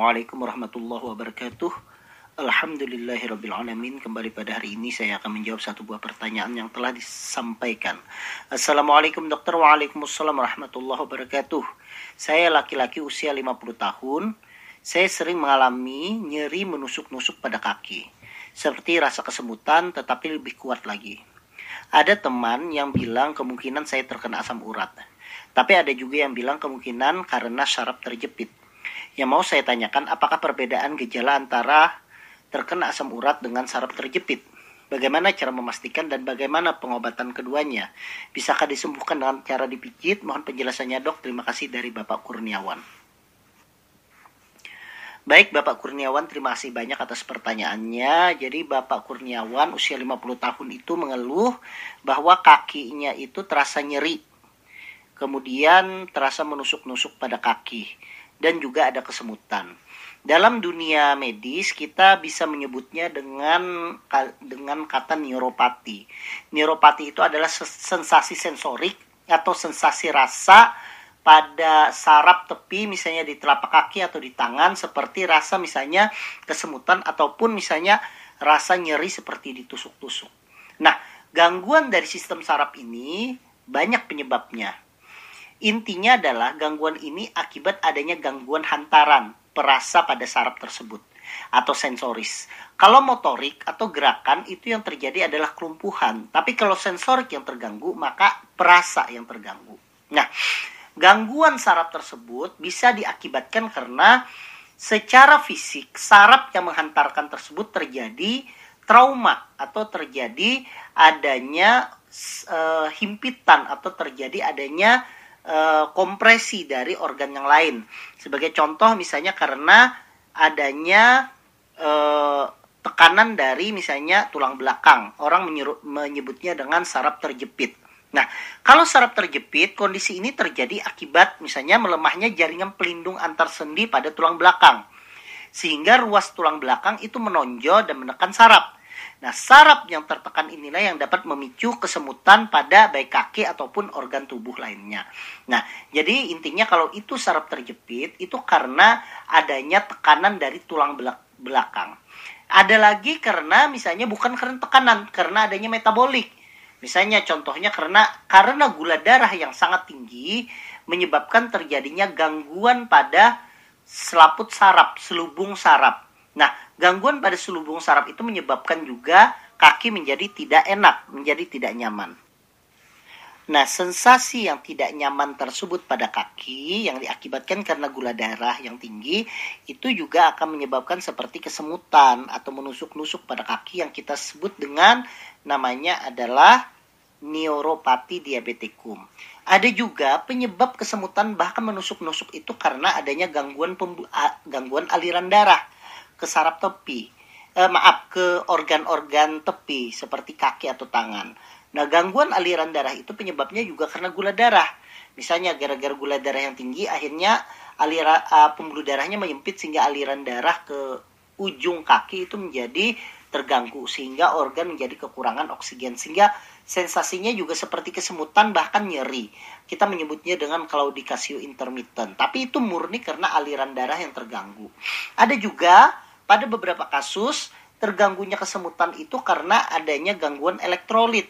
Assalamualaikum warahmatullahi wabarakatuh. Alhamdulillahirrabbilalamin Kembali pada hari ini saya akan menjawab satu buah pertanyaan yang telah disampaikan. Assalamualaikum dokter. Waalaikumsalam warahmatullahi wabarakatuh. Saya laki-laki usia 50 tahun. Saya sering mengalami nyeri menusuk-nusuk pada kaki. Seperti rasa kesemutan tetapi lebih kuat lagi. Ada teman yang bilang kemungkinan saya terkena asam urat. Tapi ada juga yang bilang kemungkinan karena syaraf terjepit yang mau saya tanyakan apakah perbedaan gejala antara terkena asam urat dengan saraf terjepit? Bagaimana cara memastikan dan bagaimana pengobatan keduanya? Bisakah disembuhkan dengan cara dipijit? Mohon penjelasannya dok. Terima kasih dari Bapak Kurniawan. Baik Bapak Kurniawan, terima kasih banyak atas pertanyaannya. Jadi Bapak Kurniawan usia 50 tahun itu mengeluh bahwa kakinya itu terasa nyeri. Kemudian terasa menusuk-nusuk pada kaki dan juga ada kesemutan. Dalam dunia medis kita bisa menyebutnya dengan dengan kata neuropati. Neuropati itu adalah sensasi sensorik atau sensasi rasa pada saraf tepi misalnya di telapak kaki atau di tangan seperti rasa misalnya kesemutan ataupun misalnya rasa nyeri seperti ditusuk-tusuk. Nah, gangguan dari sistem saraf ini banyak penyebabnya Intinya adalah gangguan ini akibat adanya gangguan hantaran perasa pada saraf tersebut atau sensoris. Kalau motorik atau gerakan itu yang terjadi adalah kelumpuhan, tapi kalau sensorik yang terganggu maka perasa yang terganggu. Nah, gangguan saraf tersebut bisa diakibatkan karena secara fisik saraf yang menghantarkan tersebut terjadi trauma atau terjadi adanya uh, himpitan atau terjadi adanya Eh, kompresi dari organ yang lain. Sebagai contoh misalnya karena adanya uh, tekanan dari misalnya tulang belakang. Orang menyebutnya dengan saraf terjepit. Nah, kalau saraf terjepit, kondisi ini terjadi akibat misalnya melemahnya jaringan pelindung antar sendi pada tulang belakang. Sehingga ruas tulang belakang itu menonjol dan menekan saraf. Nah, saraf yang tertekan inilah yang dapat memicu kesemutan pada baik kaki ataupun organ tubuh lainnya. Nah, jadi intinya kalau itu saraf terjepit itu karena adanya tekanan dari tulang belakang. Ada lagi karena misalnya bukan karena tekanan, karena adanya metabolik. Misalnya contohnya karena karena gula darah yang sangat tinggi menyebabkan terjadinya gangguan pada selaput saraf, selubung saraf. Nah, gangguan pada selubung saraf itu menyebabkan juga kaki menjadi tidak enak, menjadi tidak nyaman. Nah, sensasi yang tidak nyaman tersebut pada kaki yang diakibatkan karena gula darah yang tinggi itu juga akan menyebabkan seperti kesemutan atau menusuk-nusuk pada kaki yang kita sebut dengan namanya adalah neuropati diabetikum. Ada juga penyebab kesemutan bahkan menusuk-nusuk itu karena adanya gangguan gangguan aliran darah ke saraf tepi. Eh, maaf, ke organ-organ tepi seperti kaki atau tangan. Nah, gangguan aliran darah itu penyebabnya juga karena gula darah. Misalnya gara-gara gula darah yang tinggi akhirnya aliran uh, pembuluh darahnya menyempit sehingga aliran darah ke ujung kaki itu menjadi terganggu sehingga organ menjadi kekurangan oksigen sehingga sensasinya juga seperti kesemutan bahkan nyeri. Kita menyebutnya dengan claudicatio intermittent. Tapi itu murni karena aliran darah yang terganggu. Ada juga pada beberapa kasus terganggunya kesemutan itu karena adanya gangguan elektrolit.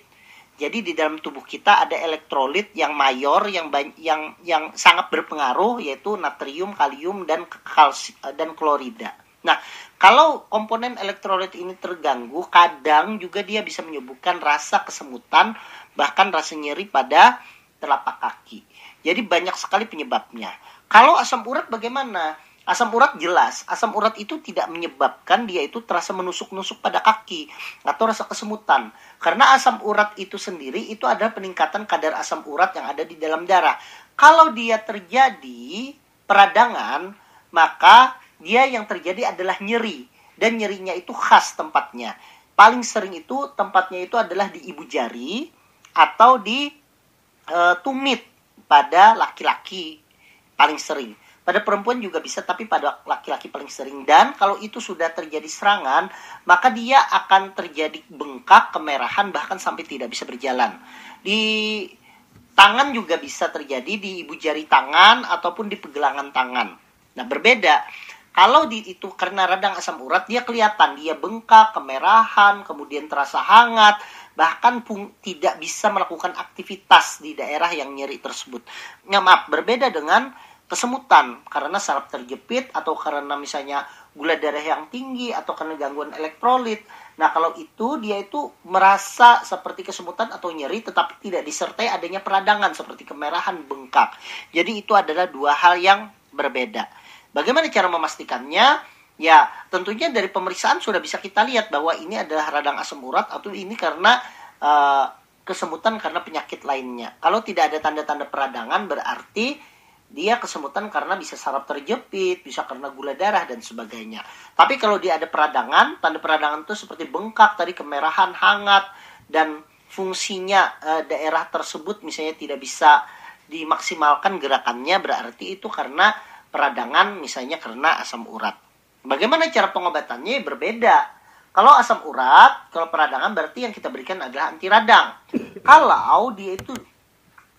Jadi di dalam tubuh kita ada elektrolit yang mayor yang yang yang sangat berpengaruh yaitu natrium, kalium dan kalsi, dan klorida. Nah, kalau komponen elektrolit ini terganggu, kadang juga dia bisa menyebabkan rasa kesemutan bahkan rasa nyeri pada telapak kaki. Jadi banyak sekali penyebabnya. Kalau asam urat bagaimana? Asam urat jelas, asam urat itu tidak menyebabkan dia itu terasa menusuk-nusuk pada kaki atau rasa kesemutan. Karena asam urat itu sendiri itu adalah peningkatan kadar asam urat yang ada di dalam darah. Kalau dia terjadi peradangan, maka dia yang terjadi adalah nyeri dan nyerinya itu khas tempatnya. Paling sering itu tempatnya itu adalah di ibu jari atau di e, tumit pada laki-laki paling sering. Pada perempuan juga bisa, tapi pada laki-laki paling sering. Dan kalau itu sudah terjadi serangan, maka dia akan terjadi bengkak, kemerahan, bahkan sampai tidak bisa berjalan. Di tangan juga bisa terjadi di ibu jari tangan ataupun di pegelangan tangan. Nah, berbeda Kalau di itu karena radang asam urat dia kelihatan dia bengkak, kemerahan, kemudian terasa hangat, bahkan pun tidak bisa melakukan aktivitas di daerah yang nyeri tersebut. Nggak maaf, berbeda dengan kesemutan karena saraf terjepit atau karena misalnya gula darah yang tinggi atau karena gangguan elektrolit. Nah, kalau itu dia itu merasa seperti kesemutan atau nyeri tetapi tidak disertai adanya peradangan seperti kemerahan, bengkak. Jadi itu adalah dua hal yang berbeda. Bagaimana cara memastikannya? Ya, tentunya dari pemeriksaan sudah bisa kita lihat bahwa ini adalah radang asam urat atau ini karena uh, kesemutan karena penyakit lainnya. Kalau tidak ada tanda-tanda peradangan berarti dia kesemutan karena bisa saraf terjepit, bisa karena gula darah dan sebagainya. Tapi kalau dia ada peradangan, tanda peradangan itu seperti bengkak, tadi kemerahan, hangat dan fungsinya uh, daerah tersebut misalnya tidak bisa dimaksimalkan gerakannya berarti itu karena peradangan misalnya karena asam urat. Bagaimana cara pengobatannya berbeda. Kalau asam urat, kalau peradangan berarti yang kita berikan adalah anti radang. Kalau dia itu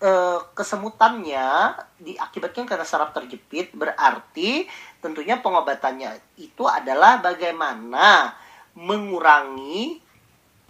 e, kesemutannya diakibatkan karena saraf terjepit, berarti tentunya pengobatannya itu adalah bagaimana mengurangi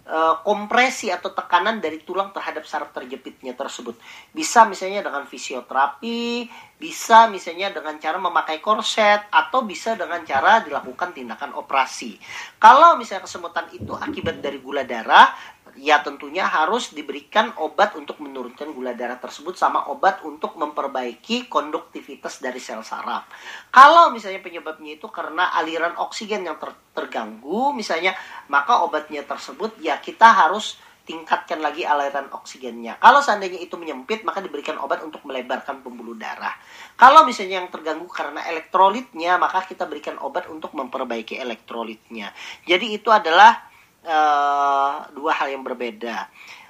Eh, kompresi atau tekanan dari tulang terhadap saraf terjepitnya tersebut. Bisa misalnya dengan fisioterapi, bisa misalnya dengan cara memakai korset, atau bisa dengan cara dilakukan tindakan operasi. Kalau misalnya kesemutan itu akibat dari gula darah, ya tentunya harus diberikan obat untuk menurunkan gula darah tersebut sama obat untuk memperbaiki konduktivitas dari sel saraf. Kalau misalnya penyebabnya itu karena aliran oksigen yang ter terganggu misalnya, maka obatnya tersebut ya kita harus tingkatkan lagi aliran oksigennya. Kalau seandainya itu menyempit, maka diberikan obat untuk melebarkan pembuluh darah. Kalau misalnya yang terganggu karena elektrolitnya, maka kita berikan obat untuk memperbaiki elektrolitnya. Jadi itu adalah uh, dua hal yang berbeda.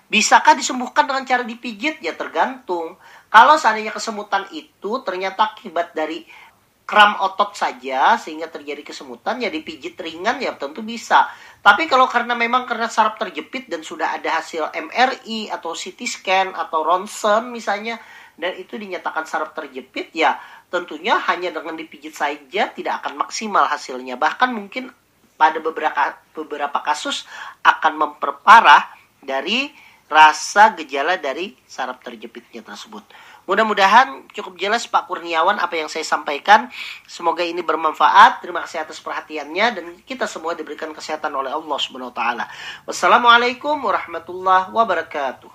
Bisakah disembuhkan dengan cara dipijit? Ya tergantung. Kalau seandainya kesemutan itu ternyata akibat dari kram otot saja sehingga terjadi kesemutan ya dipijit ringan ya tentu bisa. Tapi kalau karena memang karena saraf terjepit dan sudah ada hasil MRI atau CT scan atau ronsen misalnya dan itu dinyatakan saraf terjepit ya tentunya hanya dengan dipijit saja tidak akan maksimal hasilnya. Bahkan mungkin pada beberapa beberapa kasus akan memperparah dari rasa gejala dari saraf terjepitnya tersebut. Mudah-mudahan cukup jelas Pak Kurniawan apa yang saya sampaikan. Semoga ini bermanfaat. Terima kasih atas perhatiannya dan kita semua diberikan kesehatan oleh Allah Subhanahu wa taala. Wassalamualaikum warahmatullahi wabarakatuh.